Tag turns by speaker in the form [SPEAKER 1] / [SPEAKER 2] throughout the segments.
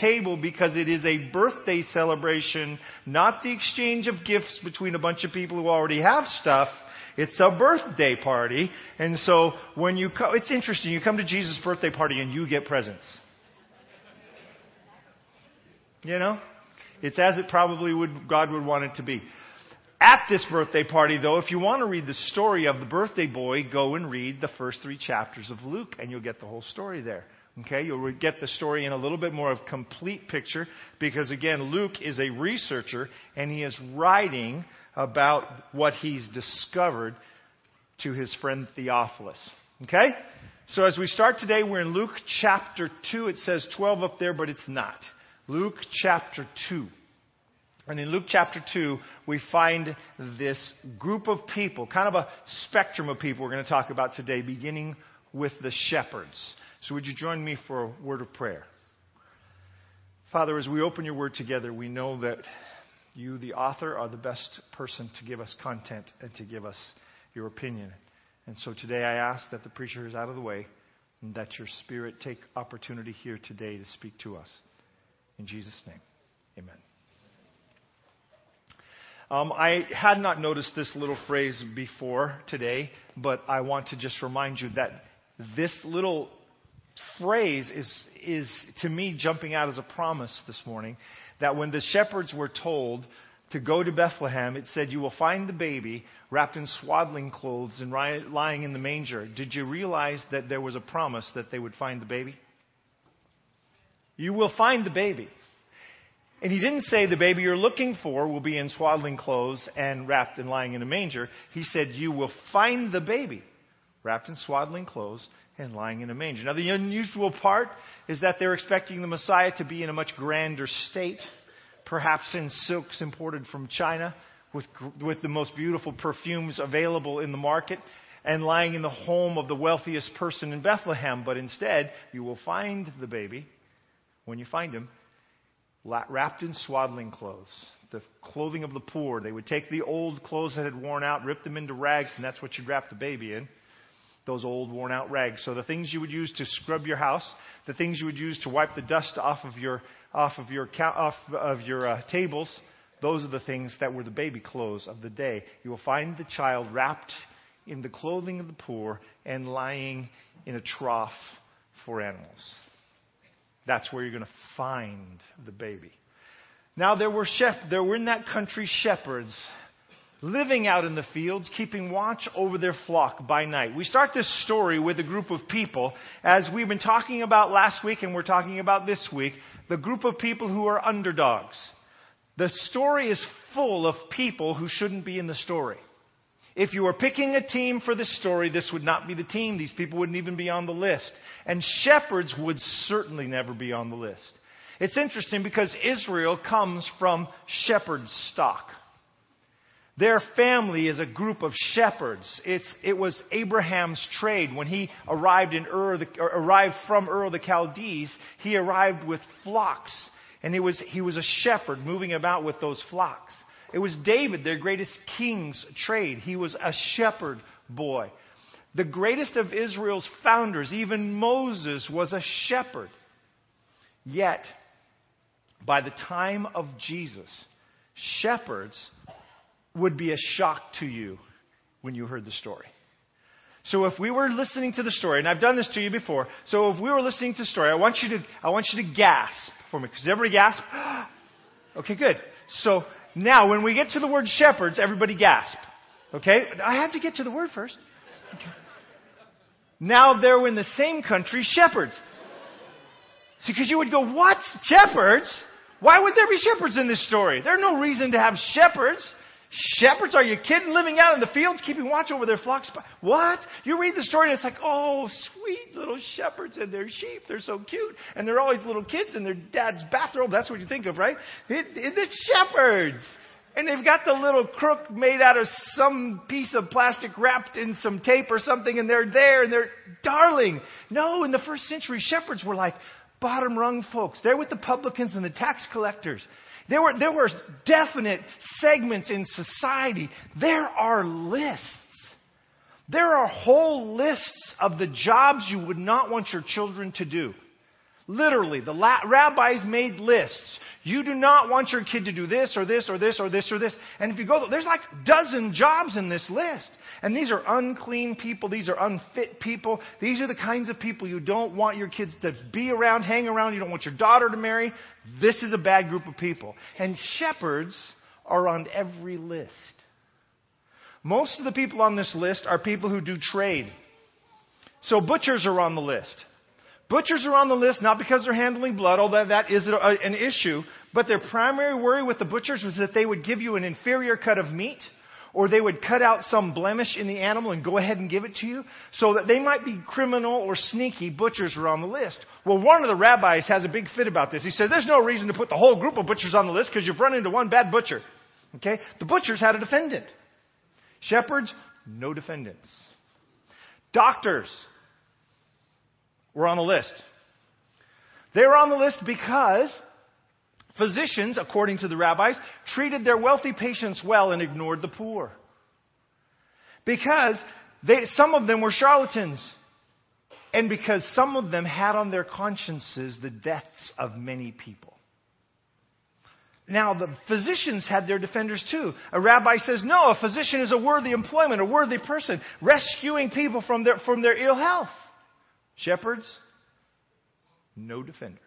[SPEAKER 1] table because it is a birthday celebration, not the exchange of gifts between a bunch of people who already have stuff. It's a birthday party. And so when you come, it's interesting. You come to Jesus' birthday party and you get presents. You know? It's as it probably would, God would want it to be. At this birthday party, though, if you want to read the story of the birthday boy, go and read the first three chapters of Luke and you'll get the whole story there. Okay, you'll get the story in a little bit more of complete picture because again, Luke is a researcher and he is writing about what he's discovered to his friend Theophilus. Okay? So as we start today, we're in Luke chapter 2. It says 12 up there, but it's not. Luke chapter 2. And in Luke chapter 2, we find this group of people, kind of a spectrum of people we're going to talk about today, beginning with the shepherds. So, would you join me for a word of prayer? Father, as we open your word together, we know that you, the author, are the best person to give us content and to give us your opinion. And so today I ask that the preacher is out of the way and that your spirit take opportunity here today to speak to us. In Jesus' name, amen. Um, I had not noticed this little phrase before today, but I want to just remind you that this little phrase is, is to me jumping out as a promise this morning that when the shepherds were told to go to Bethlehem, it said, You will find the baby wrapped in swaddling clothes and lying in the manger. Did you realize that there was a promise that they would find the baby? You will find the baby. And he didn't say the baby you're looking for will be in swaddling clothes and wrapped and lying in a manger. He said, You will find the baby wrapped in swaddling clothes and lying in a manger. Now, the unusual part is that they're expecting the Messiah to be in a much grander state, perhaps in silks imported from China, with, with the most beautiful perfumes available in the market, and lying in the home of the wealthiest person in Bethlehem. But instead, you will find the baby, when you find him, wrapped in swaddling clothes, the clothing of the poor. They would take the old clothes that had worn out, rip them into rags, and that's what you'd wrap the baby in those old worn out rags. So the things you would use to scrub your house, the things you would use to wipe the dust off of your off of your off of your uh, tables, those are the things that were the baby clothes of the day. You will find the child wrapped in the clothing of the poor and lying in a trough for animals. That's where you're going to find the baby. Now there were shep- there were in that country shepherds living out in the fields, keeping watch over their flock by night. We start this story with a group of people, as we've been talking about last week and we're talking about this week, the group of people who are underdogs. The story is full of people who shouldn't be in the story. If you were picking a team for this story, this would not be the team. These people wouldn't even be on the list. And shepherds would certainly never be on the list. It's interesting because Israel comes from shepherd stock. Their family is a group of shepherds. It's, it was Abraham's trade. When he arrived, in Ur, the, arrived from Ur the Chaldees, he arrived with flocks. And he was, he was a shepherd moving about with those flocks. It was David, their greatest king's trade. He was a shepherd boy. The greatest of Israel's founders, even Moses, was a shepherd. Yet, by the time of Jesus, shepherds would be a shock to you when you heard the story. So if we were listening to the story, and I've done this to you before, so if we were listening to the story, I want you to, I want you to gasp for me. Because everybody gasp? okay, good. So now when we get to the word shepherds, everybody gasp. Okay? I have to get to the word first. Okay. Now they're in the same country, shepherds. See, because you would go, what? Shepherds? Why would there be shepherds in this story? There's no reason to have shepherds. Shepherds, are you kidding? Living out in the fields, keeping watch over their flocks. What? You read the story and it's like, oh, sweet little shepherds and their sheep. They're so cute. And they're always little kids in their dad's bathrobe. That's what you think of, right? It, it, it's shepherds. And they've got the little crook made out of some piece of plastic wrapped in some tape or something and they're there and they're darling. No, in the first century, shepherds were like bottom rung folks. They're with the publicans and the tax collectors. There were, there were definite segments in society. There are lists. There are whole lists of the jobs you would not want your children to do. Literally, the la- rabbis made lists. You do not want your kid to do this or this or this or this or this. And if you go, there's like dozen jobs in this list. And these are unclean people. These are unfit people. These are the kinds of people you don't want your kids to be around, hang around. You don't want your daughter to marry. This is a bad group of people. And shepherds are on every list. Most of the people on this list are people who do trade. So butchers are on the list. Butchers are on the list not because they're handling blood, although that is an issue, but their primary worry with the butchers was that they would give you an inferior cut of meat, or they would cut out some blemish in the animal and go ahead and give it to you, so that they might be criminal or sneaky. Butchers are on the list. Well, one of the rabbis has a big fit about this. He says, there's no reason to put the whole group of butchers on the list because you've run into one bad butcher. Okay? The butchers had a defendant. Shepherds, no defendants. Doctors, were on the list. They were on the list because physicians, according to the rabbis, treated their wealthy patients well and ignored the poor. Because they, some of them were charlatans. And because some of them had on their consciences the deaths of many people. Now, the physicians had their defenders too. A rabbi says, no, a physician is a worthy employment, a worthy person, rescuing people from their, from their ill health. Shepherds, no defenders.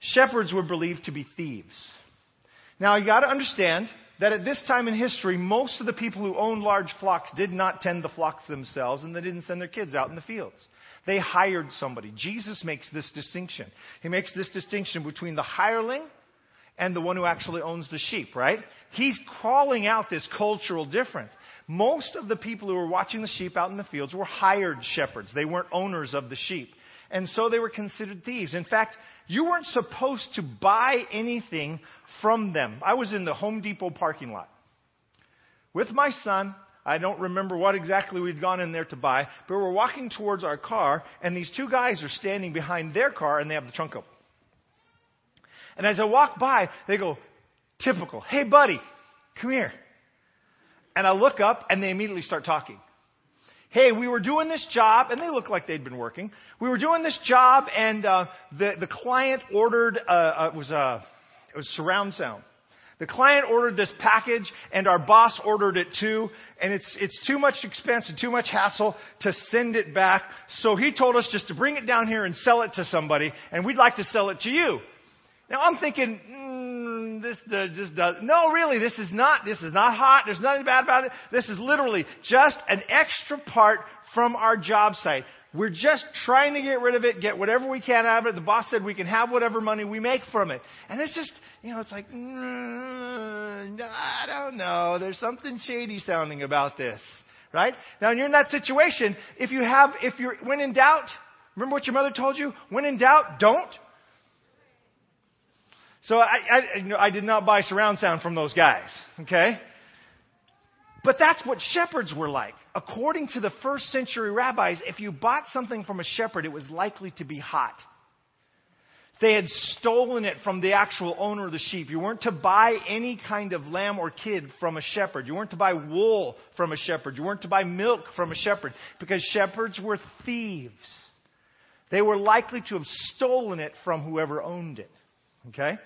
[SPEAKER 1] Shepherds were believed to be thieves. Now you gotta understand that at this time in history, most of the people who owned large flocks did not tend the flocks themselves and they didn't send their kids out in the fields. They hired somebody. Jesus makes this distinction. He makes this distinction between the hireling and the one who actually owns the sheep, right? He's calling out this cultural difference. Most of the people who were watching the sheep out in the fields were hired shepherds. They weren't owners of the sheep. And so they were considered thieves. In fact, you weren't supposed to buy anything from them. I was in the Home Depot parking lot with my son. I don't remember what exactly we'd gone in there to buy, but we're walking towards our car, and these two guys are standing behind their car, and they have the trunk open. And as I walk by, they go, typical, hey buddy, come here. And I look up and they immediately start talking. Hey, we were doing this job, and they look like they'd been working. We were doing this job, and uh, the the client ordered uh, uh, it was uh, it was surround sound. The client ordered this package, and our boss ordered it too, and it's it's too much expense and too much hassle to send it back. So he told us just to bring it down here and sell it to somebody, and we'd like to sell it to you. Now I'm thinking, this uh, just does. No, really, this is not. This is not hot. There's nothing bad about it. This is literally just an extra part from our job site. We're just trying to get rid of it, get whatever we can out of it. The boss said we can have whatever money we make from it. And it's just, you know, it's like, mm, I don't know. There's something shady sounding about this. Right? Now, when you're in that situation, if you have, if you're, when in doubt, remember what your mother told you? When in doubt, don't. So I, I, I did not buy surround sound from those guys, okay? But that's what shepherds were like. According to the first century rabbis, if you bought something from a shepherd, it was likely to be hot. They had stolen it from the actual owner of the sheep. You weren't to buy any kind of lamb or kid from a shepherd. You weren't to buy wool from a shepherd. You weren't to buy milk from a shepherd because shepherds were thieves. They were likely to have stolen it from whoever owned it. Okay?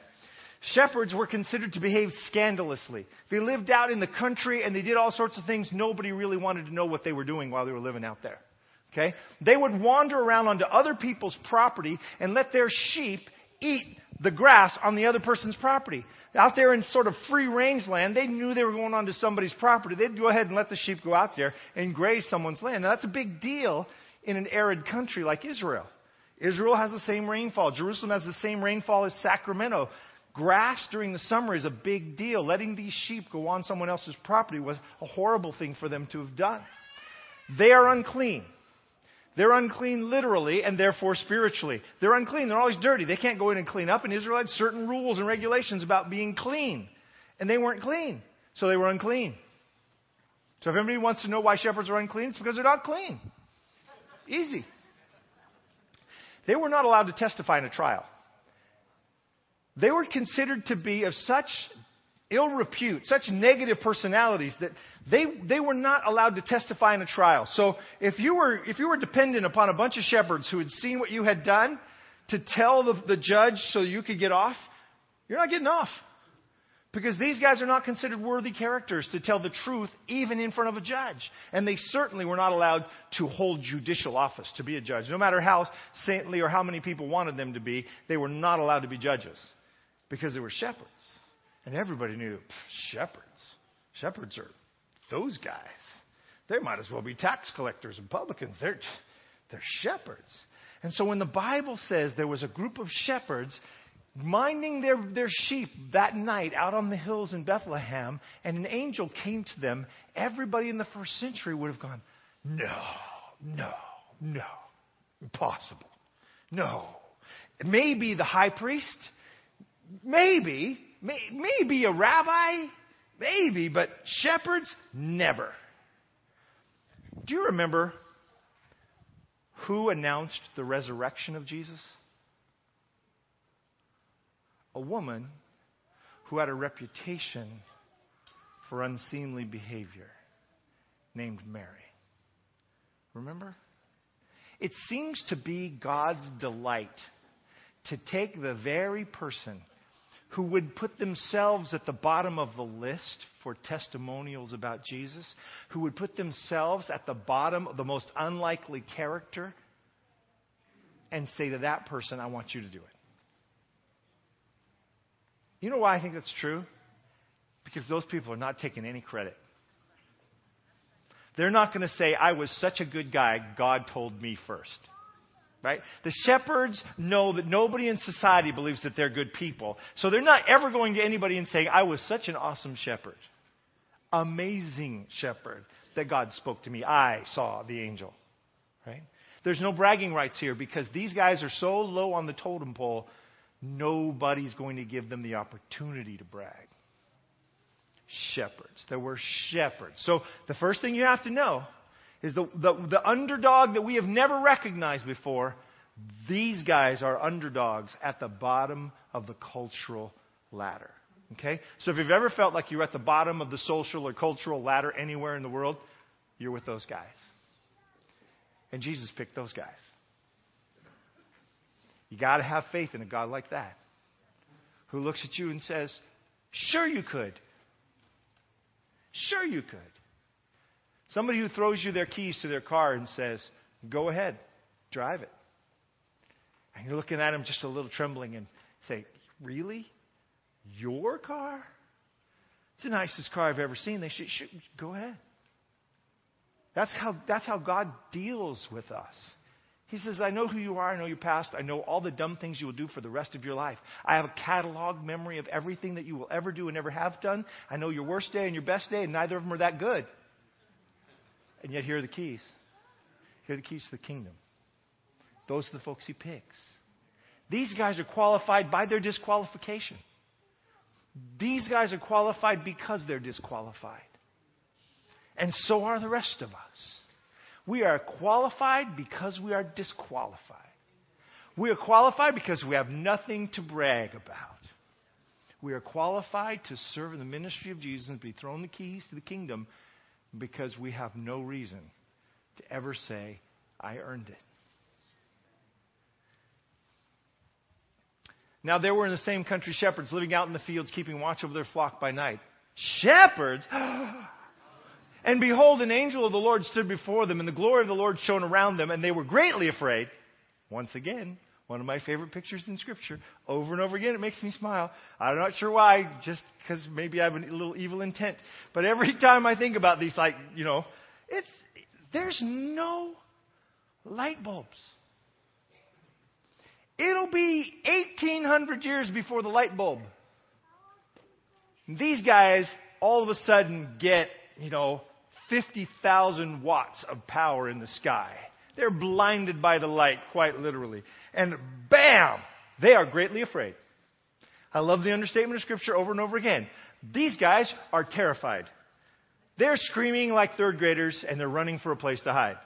[SPEAKER 1] Shepherds were considered to behave scandalously. They lived out in the country and they did all sorts of things. Nobody really wanted to know what they were doing while they were living out there. Okay? They would wander around onto other people's property and let their sheep eat the grass on the other person's property. Out there in sort of free range land, they knew they were going onto somebody's property. They'd go ahead and let the sheep go out there and graze someone's land. Now that's a big deal in an arid country like Israel. Israel has the same rainfall. Jerusalem has the same rainfall as Sacramento. Grass during the summer is a big deal. Letting these sheep go on someone else's property was a horrible thing for them to have done. They are unclean. They're unclean literally and therefore spiritually. They're unclean. They're always dirty. They can't go in and clean up. And Israel had certain rules and regulations about being clean. And they weren't clean. So they were unclean. So if anybody wants to know why shepherds are unclean, it's because they're not clean. Easy. They were not allowed to testify in a trial. They were considered to be of such ill repute, such negative personalities that they, they were not allowed to testify in a trial. So if you were, if you were dependent upon a bunch of shepherds who had seen what you had done to tell the, the judge so you could get off, you're not getting off. Because these guys are not considered worthy characters to tell the truth even in front of a judge. And they certainly were not allowed to hold judicial office, to be a judge. No matter how saintly or how many people wanted them to be, they were not allowed to be judges because they were shepherds. And everybody knew shepherds. Shepherds are those guys. They might as well be tax collectors and publicans. They're, they're shepherds. And so when the Bible says there was a group of shepherds minding their, their sheep that night out on the hills in Bethlehem, and an angel came to them, everybody in the first century would have gone, No, no, no, impossible. No. Maybe the high priest, maybe, may, maybe a rabbi, maybe, but shepherds, never. Do you remember who announced the resurrection of Jesus? a woman who had a reputation for unseemly behavior named Mary. Remember? It seems to be God's delight to take the very person who would put themselves at the bottom of the list for testimonials about Jesus, who would put themselves at the bottom of the most unlikely character, and say to that person, I want you to do it. You know why I think that's true? Because those people are not taking any credit. They're not going to say, I was such a good guy, God told me first. Right? The shepherds know that nobody in society believes that they're good people. So they're not ever going to anybody and saying, I was such an awesome shepherd. Amazing shepherd that God spoke to me. I saw the angel. Right? There's no bragging rights here because these guys are so low on the totem pole nobody's going to give them the opportunity to brag. Shepherds. There were shepherds. So the first thing you have to know is the, the, the underdog that we have never recognized before, these guys are underdogs at the bottom of the cultural ladder. Okay? So if you've ever felt like you're at the bottom of the social or cultural ladder anywhere in the world, you're with those guys. And Jesus picked those guys. You got to have faith in a God like that who looks at you and says, Sure, you could. Sure, you could. Somebody who throws you their keys to their car and says, Go ahead, drive it. And you're looking at them just a little trembling and say, Really? Your car? It's the nicest car I've ever seen. They should, should go ahead. That's how, that's how God deals with us. He says, I know who you are. I know your past. I know all the dumb things you will do for the rest of your life. I have a catalog memory of everything that you will ever do and ever have done. I know your worst day and your best day, and neither of them are that good. And yet, here are the keys. Here are the keys to the kingdom. Those are the folks he picks. These guys are qualified by their disqualification. These guys are qualified because they're disqualified. And so are the rest of us. We are qualified because we are disqualified. We are qualified because we have nothing to brag about. We are qualified to serve in the ministry of Jesus and be thrown the keys to the kingdom because we have no reason to ever say, I earned it. Now, there were in the same country shepherds living out in the fields, keeping watch over their flock by night. Shepherds? And behold, an angel of the Lord stood before them, and the glory of the Lord shone around them, and they were greatly afraid. Once again, one of my favorite pictures in Scripture. Over and over again, it makes me smile. I'm not sure why, just because maybe I have a little evil intent. But every time I think about these, like, you know, it's, there's no light bulbs. It'll be 1800 years before the light bulb. These guys all of a sudden get, you know, 50,000 watts of power in the sky. They're blinded by the light, quite literally. And bam! They are greatly afraid. I love the understatement of Scripture over and over again. These guys are terrified. They're screaming like third graders and they're running for a place to hide.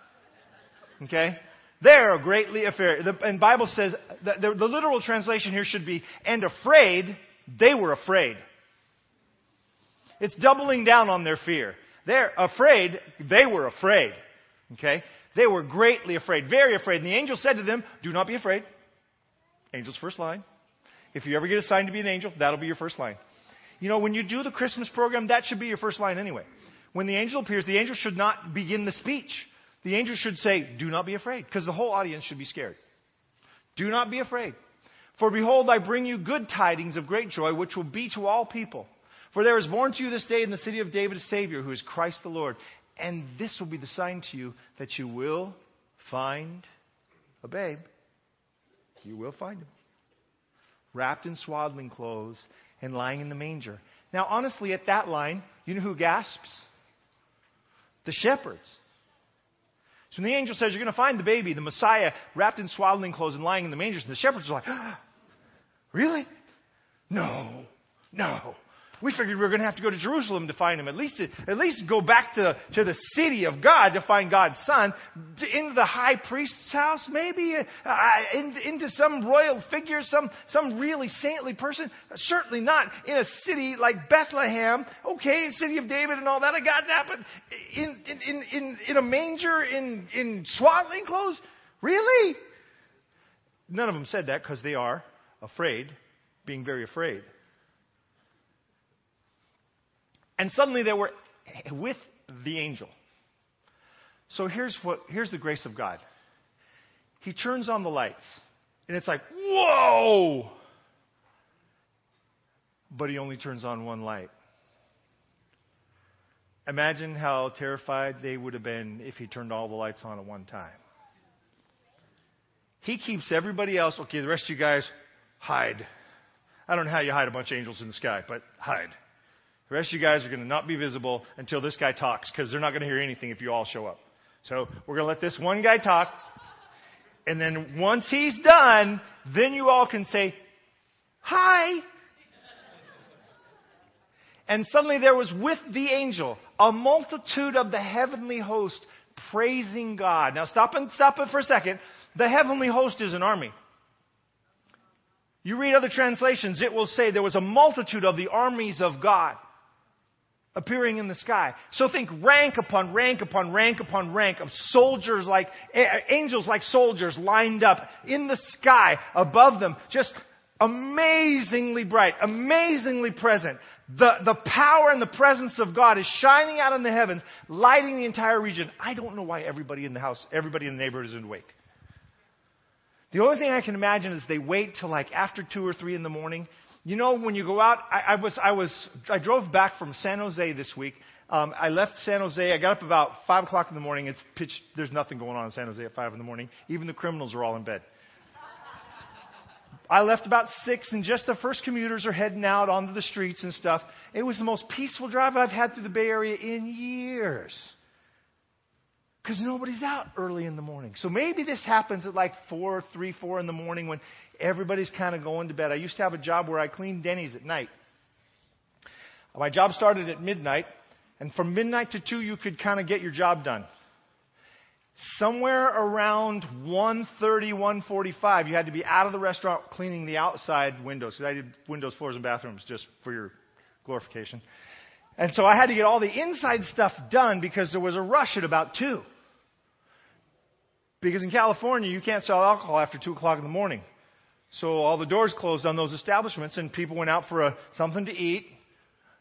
[SPEAKER 1] Okay? They're greatly afraid. The, and Bible says, the, the, the literal translation here should be, and afraid, they were afraid. It's doubling down on their fear. They're afraid. They were afraid. Okay? They were greatly afraid, very afraid. And the angel said to them, Do not be afraid. Angel's first line. If you ever get assigned to be an angel, that'll be your first line. You know, when you do the Christmas program, that should be your first line anyway. When the angel appears, the angel should not begin the speech. The angel should say, Do not be afraid, because the whole audience should be scared. Do not be afraid. For behold, I bring you good tidings of great joy, which will be to all people. For there is born to you this day in the city of David a Savior, who is Christ the Lord. And this will be the sign to you that you will find a babe. You will find him. Wrapped in swaddling clothes and lying in the manger. Now, honestly, at that line, you know who gasps? The shepherds. So when the angel says, You're going to find the baby, the Messiah, wrapped in swaddling clothes and lying in the manger, and the shepherds are like, Really? No, no. We figured we were going to have to go to Jerusalem to find him. At least, at least go back to, to the city of God to find God's son. Into the high priest's house, maybe. Uh, in, into some royal figure, some, some really saintly person. Certainly not in a city like Bethlehem. Okay, city of David and all that. I got that. But in, in, in, in a manger, in, in swaddling clothes? Really? None of them said that because they are afraid, being very afraid. And suddenly they were with the angel. So here's what here's the grace of God. He turns on the lights, and it's like, whoa! But he only turns on one light. Imagine how terrified they would have been if he turned all the lights on at one time. He keeps everybody else, okay, the rest of you guys, hide. I don't know how you hide a bunch of angels in the sky, but hide. The rest of you guys are going to not be visible until this guy talks because they're not going to hear anything if you all show up. So we're going to let this one guy talk. And then once he's done, then you all can say, Hi. And suddenly there was with the angel a multitude of the heavenly host praising God. Now stop and stop it for a second. The heavenly host is an army. You read other translations, it will say there was a multitude of the armies of God appearing in the sky. So think rank upon rank upon rank upon rank of soldiers like, angels like soldiers lined up in the sky above them, just amazingly bright, amazingly present. The, the power and the presence of God is shining out in the heavens, lighting the entire region. I don't know why everybody in the house, everybody in the neighborhood isn't awake. The only thing I can imagine is they wait till like after two or three in the morning you know, when you go out, I, I was, I was, I drove back from San Jose this week. Um, I left San Jose. I got up about five o'clock in the morning. It's pitch. There's nothing going on in San Jose at five in the morning. Even the criminals are all in bed. I left about six, and just the first commuters are heading out onto the streets and stuff. It was the most peaceful drive I've had through the Bay Area in years. Because nobody's out early in the morning. So maybe this happens at like 4, 3, 4 in the morning when everybody's kind of going to bed. I used to have a job where I cleaned Denny's at night. My job started at midnight, and from midnight to 2, you could kind of get your job done. Somewhere around 1.30, 1.45, you had to be out of the restaurant cleaning the outside windows. Because I did windows, floors, and bathrooms just for your glorification. And so I had to get all the inside stuff done because there was a rush at about 2. Because in California, you can't sell alcohol after 2 o'clock in the morning. So all the doors closed on those establishments, and people went out for a, something to eat.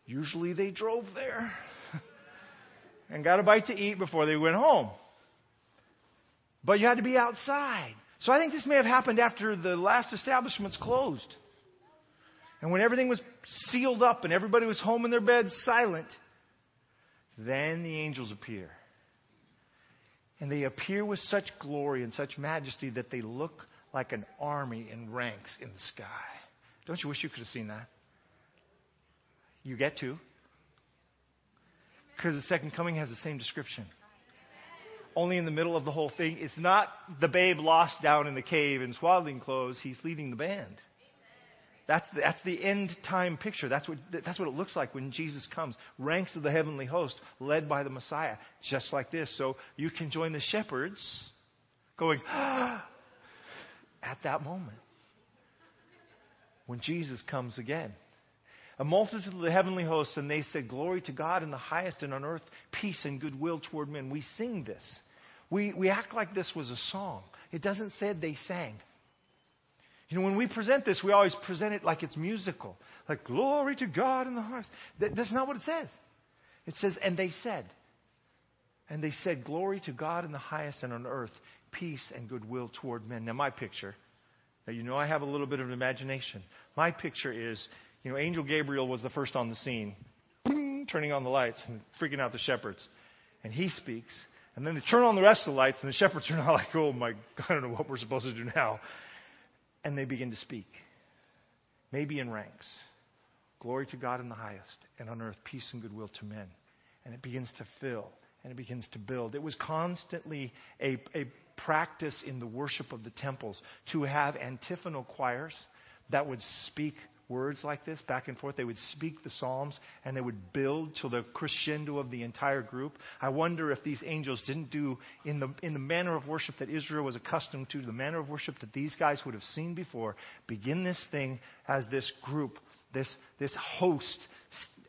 [SPEAKER 1] Usually they drove there and got a bite to eat before they went home. But you had to be outside. So I think this may have happened after the last establishments closed. And when everything was sealed up and everybody was home in their beds silent, then the angels appear. And they appear with such glory and such majesty that they look like an army in ranks in the sky. Don't you wish you could have seen that? You get to. Because the second coming has the same description. Only in the middle of the whole thing, it's not the babe lost down in the cave in swaddling clothes, he's leading the band. That's the, that's the end time picture. That's what, that's what it looks like when Jesus comes. Ranks of the heavenly host led by the Messiah, just like this. So you can join the shepherds going, at that moment when Jesus comes again. a multitude of the heavenly hosts, and they said, Glory to God in the highest, and on earth peace and goodwill toward men. We sing this. We, we act like this was a song. It doesn't say they sang. You know, when we present this, we always present it like it's musical. Like, glory to God in the highest. That, that's not what it says. It says, and they said. And they said, Glory to God in the highest, and on earth, peace and goodwill toward men. Now, my picture, now you know I have a little bit of imagination. My picture is, you know, Angel Gabriel was the first on the scene, turning on the lights and freaking out the shepherds. And he speaks. And then they turn on the rest of the lights, and the shepherds are now like, oh my God, I don't know what we're supposed to do now. And they begin to speak, maybe in ranks. Glory to God in the highest, and on earth peace and goodwill to men. And it begins to fill, and it begins to build. It was constantly a, a practice in the worship of the temples to have antiphonal choirs that would speak words like this back and forth. They would speak the Psalms and they would build to the crescendo of the entire group. I wonder if these angels didn't do in the, in the manner of worship that Israel was accustomed to, the manner of worship that these guys would have seen before, begin this thing as this group, this, this host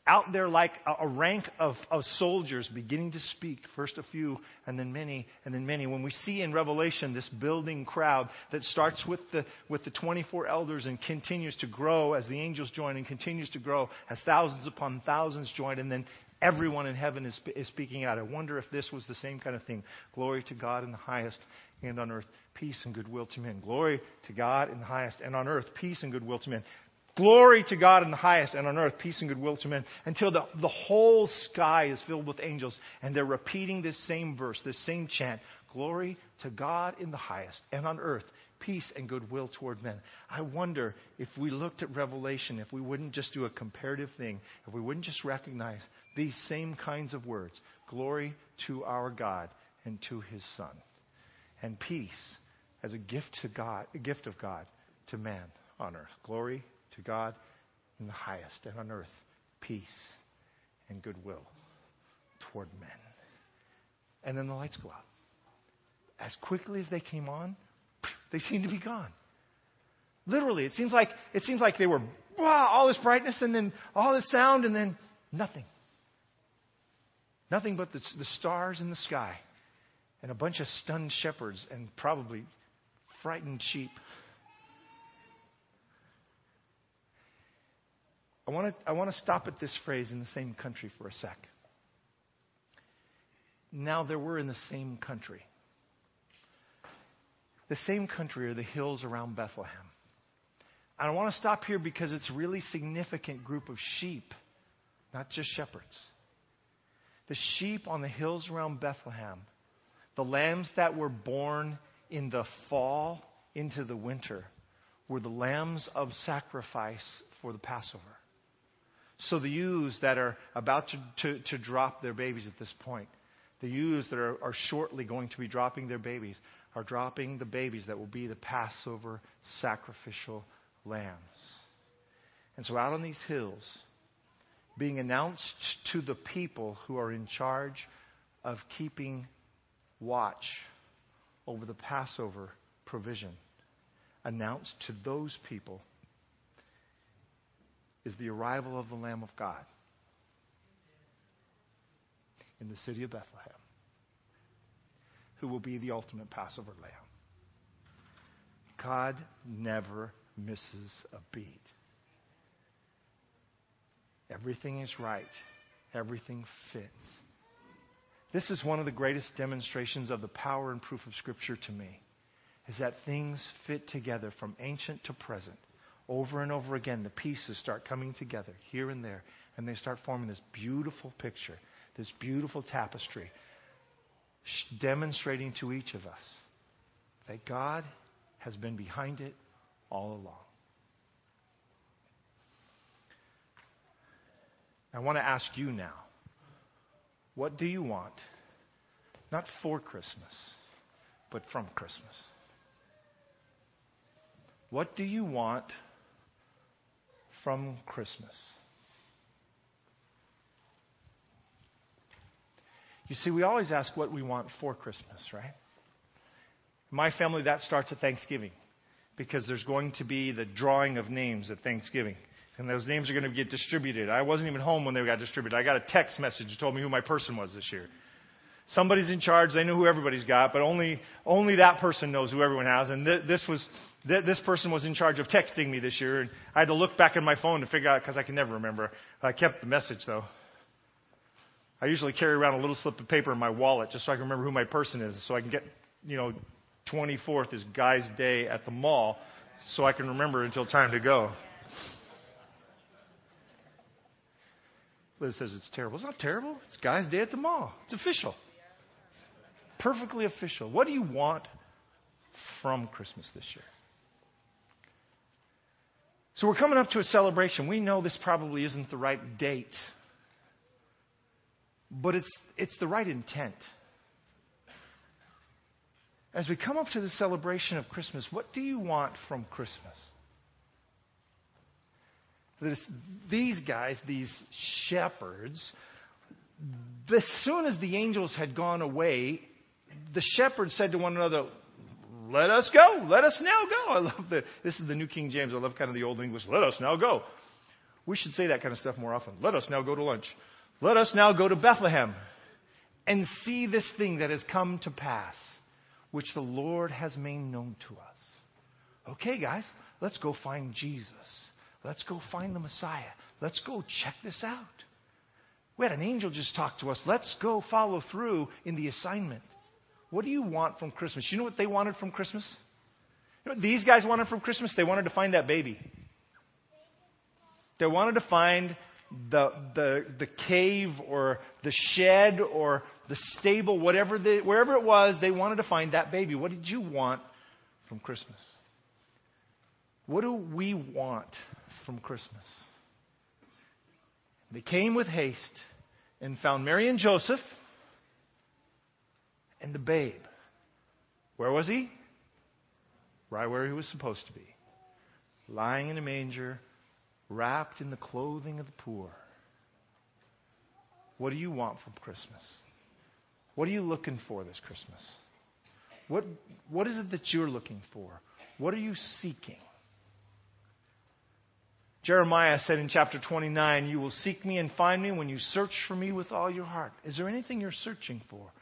[SPEAKER 1] out there like a, rank of, of soldiers beginning to speak, first a few, and then many, and then many. When we see in Revelation this building crowd that starts with the, with the 24 elders and continues to grow as the angels join and continues to grow as thousands upon thousands join, and then everyone in heaven is, is speaking out. I wonder if this was the same kind of thing. Glory to God in the highest, and on earth peace and goodwill to men. Glory to God in the highest, and on earth peace and goodwill to men. Glory to God in the highest, and on earth peace and goodwill to men, until the, the whole sky is filled with angels. And they're repeating this same verse, this same chant Glory to God in the highest, and on earth peace and goodwill toward men. I wonder if we looked at Revelation, if we wouldn't just do a comparative thing, if we wouldn't just recognize these same kinds of words glory to our God and to his Son, and peace as a gift to God, a gift of God to man on earth. Glory to God in the highest, and on earth, peace and goodwill toward men. And then the lights go out. As quickly as they came on, they seem to be gone. Literally, it seems like it seems like they were wow, all this brightness and then all this sound and then nothing. Nothing but the, the stars in the sky and a bunch of stunned shepherds and probably frightened sheep. I want to I want to stop at this phrase in the same country for a sec. Now there were in the same country. The same country are the hills around Bethlehem. And I want to stop here because it's a really significant group of sheep, not just shepherds. The sheep on the hills around Bethlehem, the lambs that were born in the fall into the winter, were the lambs of sacrifice for the Passover. So the ewes that are about to, to, to drop their babies at this point, the ewes that are, are shortly going to be dropping their babies, are dropping the babies that will be the Passover sacrificial lambs. And so out on these hills, being announced to the people who are in charge of keeping watch over the Passover provision, announced to those people is the arrival of the Lamb of God in the city of Bethlehem, who will be the ultimate Passover lamb. God never misses a beat. Everything is right. Everything fits. This is one of the greatest demonstrations of the power and proof of Scripture to me, is that things fit together from ancient to present over and over again, the pieces start coming together here and there, and they start forming this beautiful picture, this beautiful tapestry, demonstrating to each of us that God has been behind it all along. I want to ask you now what do you want? Not for Christmas, but from Christmas. What do you want from Christmas. You see, we always ask what we want for Christmas, right? In my family, that starts at Thanksgiving because there's going to be the drawing of names at Thanksgiving. And those names are going to get distributed. I wasn't even home when they got distributed. I got a text message that told me who my person was this year. Somebody's in charge. They know who everybody's got, but only, only that person knows who everyone has. And th- this was, th- this person was in charge of texting me this year. And I had to look back in my phone to figure out, because I can never remember. I kept the message though. I usually carry around a little slip of paper in my wallet just so I can remember who my person is, so I can get, you know, 24th is Guy's Day at the mall, so I can remember until time to go. Liz says it's terrible. It's not terrible. It's Guy's Day at the mall. It's official. Perfectly official. What do you want from Christmas this year? So we're coming up to a celebration. We know this probably isn't the right date but it's, it's the right intent. As we come up to the celebration of Christmas, what do you want from Christmas? This, these guys, these shepherds, as soon as the angels had gone away, the shepherds said to one another, Let us go. Let us now go. I love the, this is the New King James. I love kind of the Old English. Let us now go. We should say that kind of stuff more often. Let us now go to lunch. Let us now go to Bethlehem and see this thing that has come to pass, which the Lord has made known to us. Okay, guys, let's go find Jesus. Let's go find the Messiah. Let's go check this out. We had an angel just talk to us. Let's go follow through in the assignment. What do you want from Christmas? You know what they wanted from Christmas? You know these guys wanted from Christmas? They wanted to find that baby. They wanted to find the, the, the cave or the shed or the stable, whatever the, wherever it was, they wanted to find that baby. What did you want from Christmas? What do we want from Christmas? They came with haste and found Mary and Joseph and the babe. Where was he? Right where he was supposed to be. Lying in a manger wrapped in the clothing of the poor. What do you want from Christmas? What are you looking for this Christmas? What, what is it that you're looking for? What are you seeking? Jeremiah said in chapter 29, You will seek me and find me when you search for me with all your heart. Is there anything you're searching for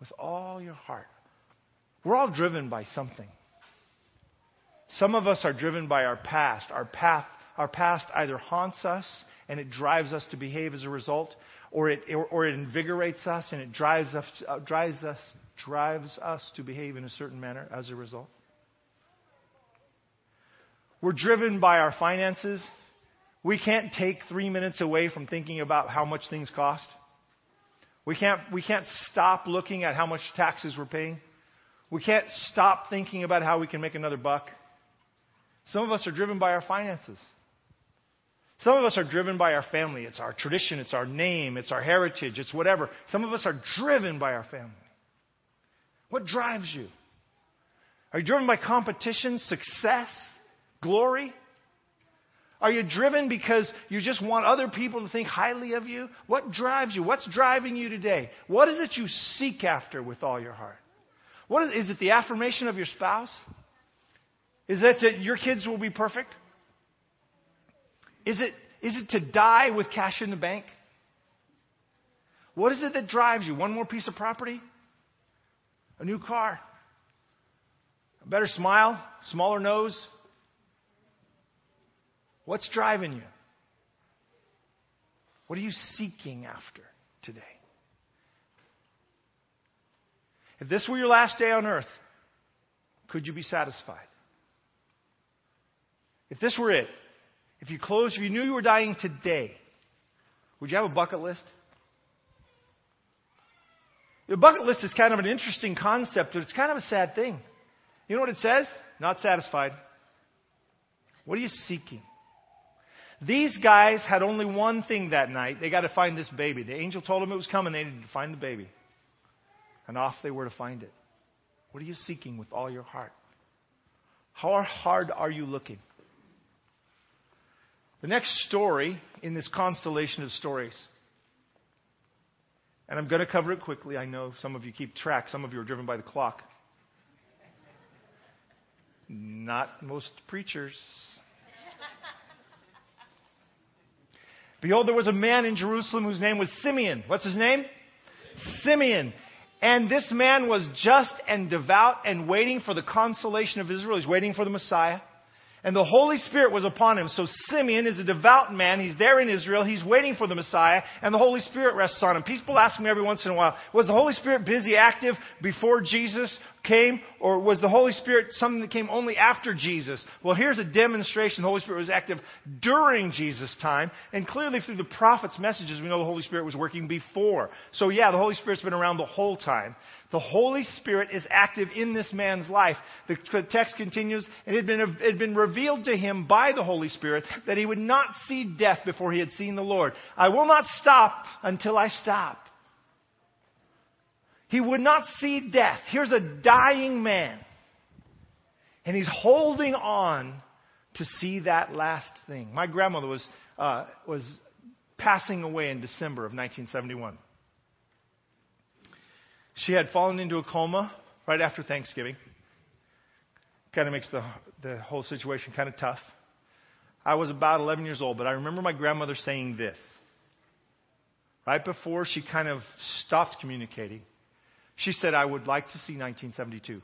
[SPEAKER 1] with all your heart? We're all driven by something. Some of us are driven by our past, our path our past either haunts us and it drives us to behave as a result, or it, or, it invigorates us and it drives us, uh, drives, us, drives us to behave in a certain manner as a result. We're driven by our finances. We can't take three minutes away from thinking about how much things cost. We can't, we can't stop looking at how much taxes we're paying. We can't stop thinking about how we can make another buck. Some of us are driven by our finances. Some of us are driven by our family. It's our tradition, it's our name, it's our heritage, it's whatever. Some of us are driven by our family. What drives you? Are you driven by competition, success, glory? Are you driven because you just want other people to think highly of you? What drives you? What's driving you today? What is it you seek after with all your heart? What is, is it the affirmation of your spouse? Is it that your kids will be perfect? Is it, is it to die with cash in the bank? What is it that drives you? One more piece of property? A new car? A better smile? Smaller nose? What's driving you? What are you seeking after today? If this were your last day on earth, could you be satisfied? If this were it, if you closed, if you knew you were dying today, would you have a bucket list? The bucket list is kind of an interesting concept, but it's kind of a sad thing. You know what it says? Not satisfied. What are you seeking? These guys had only one thing that night. They got to find this baby. The angel told them it was coming. They needed to find the baby. And off they were to find it. What are you seeking with all your heart? How hard are you looking? The next story in this constellation of stories, and I'm going to cover it quickly. I know some of you keep track, some of you are driven by the clock. Not most preachers. Behold, there was a man in Jerusalem whose name was Simeon. What's his name? Simeon. And this man was just and devout and waiting for the consolation of Israel. He's waiting for the Messiah. And the Holy Spirit was upon him. So Simeon is a devout man. He's there in Israel. He's waiting for the Messiah. And the Holy Spirit rests on him. People ask me every once in a while, was the Holy Spirit busy, active before Jesus came? Or was the Holy Spirit something that came only after Jesus? Well, here's a demonstration. The Holy Spirit was active during Jesus' time. And clearly through the prophet's messages, we know the Holy Spirit was working before. So yeah, the Holy Spirit's been around the whole time. The Holy Spirit is active in this man's life. The text continues, and it had been, it had been revealed to him by the Holy Spirit that he would not see death before he had seen the Lord. I will not stop until I stop. He would not see death. Here's a dying man. And he's holding on to see that last thing. My grandmother was, uh, was passing away in December of 1971. She had fallen into a coma right after Thanksgiving. Kind of makes the, the whole situation kind of tough. I was about 11 years old, but I remember my grandmother saying this. Right before she kind of stopped communicating, she said, I would like to see 1972.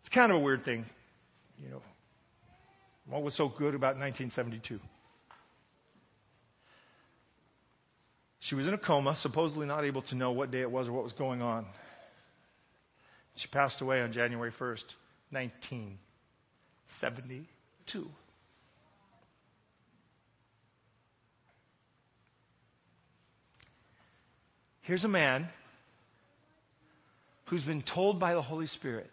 [SPEAKER 1] It's kind of a weird thing. You know, what was so good about 1972? She was in a coma, supposedly not able to know what day it was or what was going on. She passed away on January 1st, 1972. Here's a man who's been told by the Holy Spirit.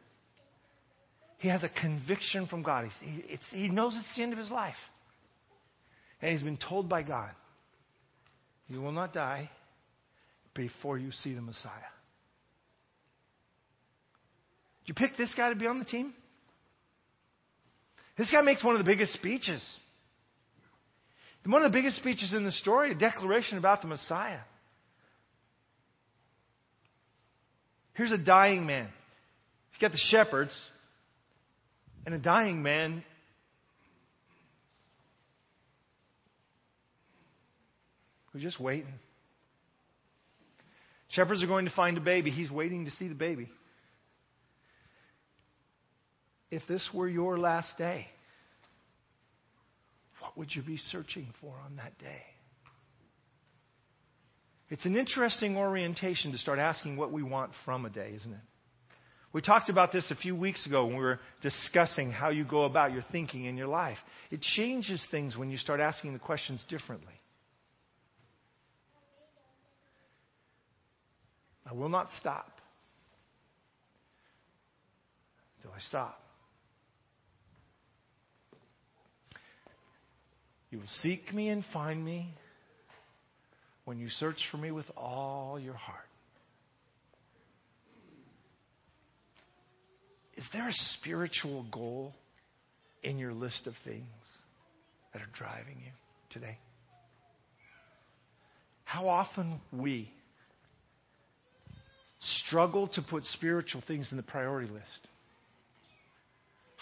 [SPEAKER 1] He has a conviction from God. He, he knows it's the end of his life. And he's been told by God you will not die before you see the Messiah. Did you pick this guy to be on the team? This guy makes one of the biggest speeches. One of the biggest speeches in the story, a declaration about the Messiah. Here's a dying man. You got the shepherds, and a dying man Who's just waiting. Shepherds are going to find a baby. He's waiting to see the baby. If this were your last day, what would you be searching for on that day? It's an interesting orientation to start asking what we want from a day, isn't it? We talked about this a few weeks ago when we were discussing how you go about your thinking in your life. It changes things when you start asking the questions differently. I will not stop until I stop. You will seek me and find me when you search for me with all your heart. Is there a spiritual goal in your list of things that are driving you today? How often we struggle to put spiritual things in the priority list.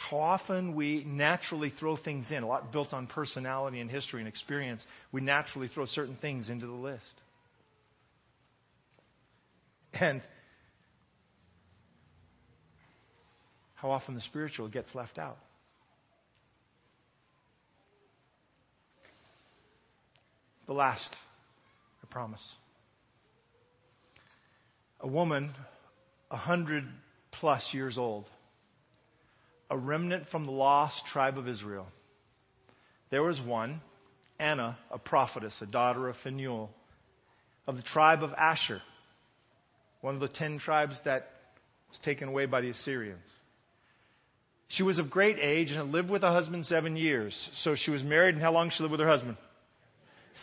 [SPEAKER 1] How often we naturally throw things in, a lot built on personality and history and experience, we naturally throw certain things into the list. And how often the spiritual gets left out. The last, I promise a woman, a hundred plus years old, a remnant from the lost tribe of Israel. There was one, Anna, a prophetess, a daughter of Phanuel, of the tribe of Asher, one of the ten tribes that was taken away by the Assyrians. She was of great age and had lived with her husband seven years. So she was married, and how long she lived with her husband?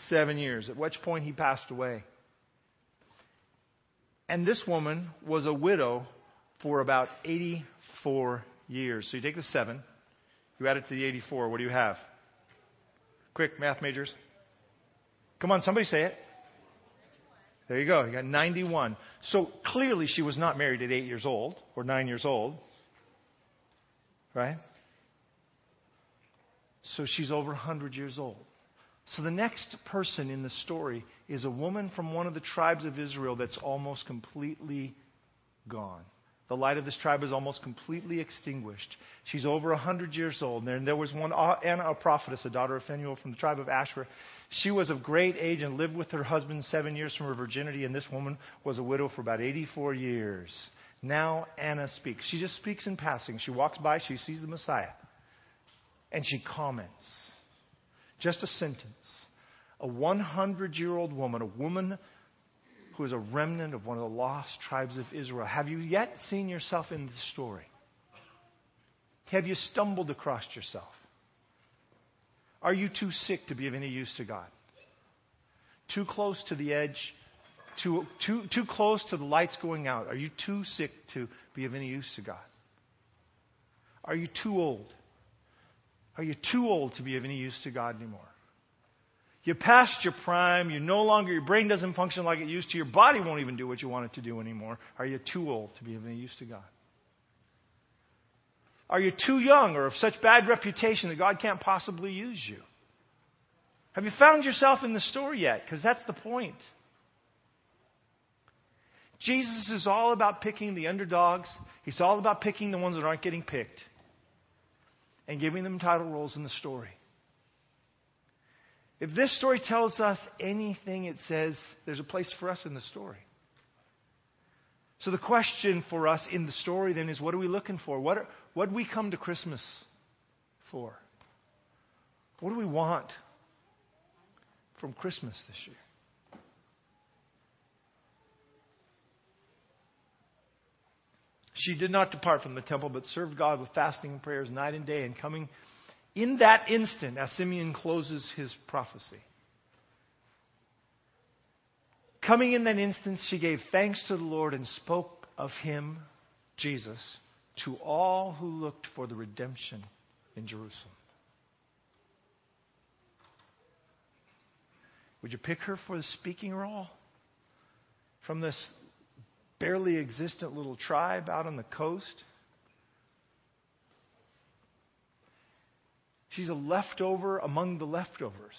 [SPEAKER 1] Seven years, at which point he passed away. And this woman was a widow for about 84 years. So you take the 7, you add it to the 84. What do you have? Quick, math majors. Come on, somebody say it. There you go. You got 91. So clearly she was not married at 8 years old or 9 years old. Right? So she's over 100 years old. So the next person in the story is a woman from one of the tribes of Israel that's almost completely gone. The light of this tribe is almost completely extinguished. She's over a hundred years old. And there was one, uh, Anna, a prophetess, a daughter of Phanuel from the tribe of Asher. She was of great age and lived with her husband seven years from her virginity. And this woman was a widow for about 84 years. Now Anna speaks. She just speaks in passing. She walks by, she sees the Messiah. And she comments. Just a sentence. A 100 year old woman, a woman who is a remnant of one of the lost tribes of Israel. Have you yet seen yourself in the story? Have you stumbled across yourself? Are you too sick to be of any use to God? Too close to the edge? Too, too, too close to the lights going out? Are you too sick to be of any use to God? Are you too old? Are you too old to be of any use to God anymore? You're past your prime. You no longer, your brain doesn't function like it used to. Your body won't even do what you want it to do anymore. Are you too old to be of any use to God? Are you too young or of such bad reputation that God can't possibly use you? Have you found yourself in the story yet? Because that's the point. Jesus is all about picking the underdogs. He's all about picking the ones that aren't getting picked and giving them title roles in the story. If this story tells us anything, it says there's a place for us in the story. So the question for us in the story then is what are we looking for? What, are, what do we come to Christmas for? What do we want from Christmas this year? She did not depart from the temple, but served God with fasting and prayers night and day, and coming in that instant, as Simeon closes his prophecy, coming in that instant, she gave thanks to the Lord and spoke of him, Jesus, to all who looked for the redemption in Jerusalem. Would you pick her for the speaking role? From this barely existent little tribe out on the coast? She's a leftover among the leftovers.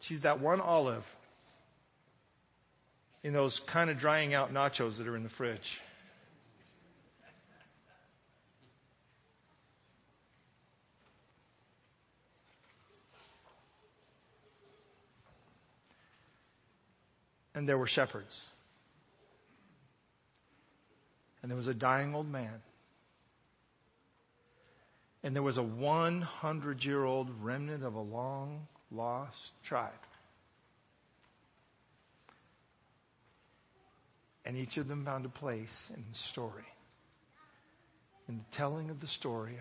[SPEAKER 1] She's that one olive in those kind of drying out nachos that are in the fridge. And there were shepherds. And there was a dying old man. And there was a 100 year old remnant of a long lost tribe. And each of them found a place in the story, in the telling of the story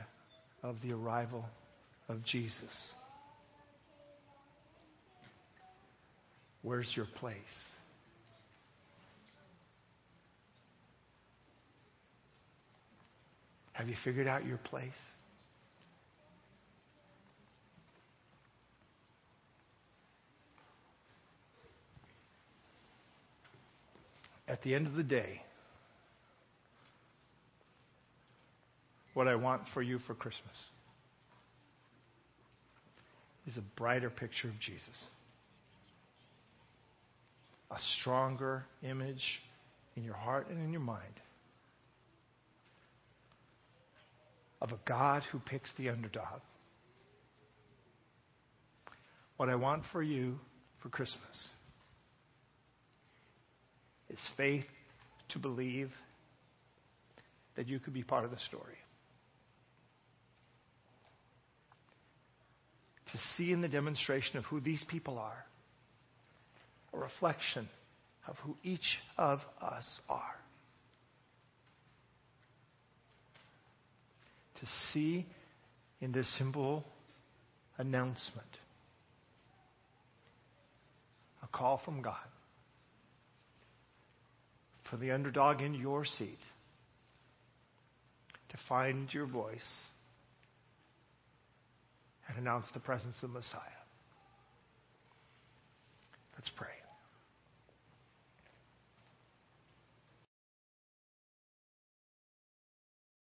[SPEAKER 1] of the arrival of Jesus. Where's your place? Have you figured out your place? At the end of the day, what I want for you for Christmas is a brighter picture of Jesus, a stronger image in your heart and in your mind of a God who picks the underdog. What I want for you for Christmas is faith to believe that you could be part of the story. To see in the demonstration of who these people are a reflection of who each of us are. To see in this simple announcement a call from God for the underdog in your seat to find your voice and announce the presence of Messiah. Let's pray.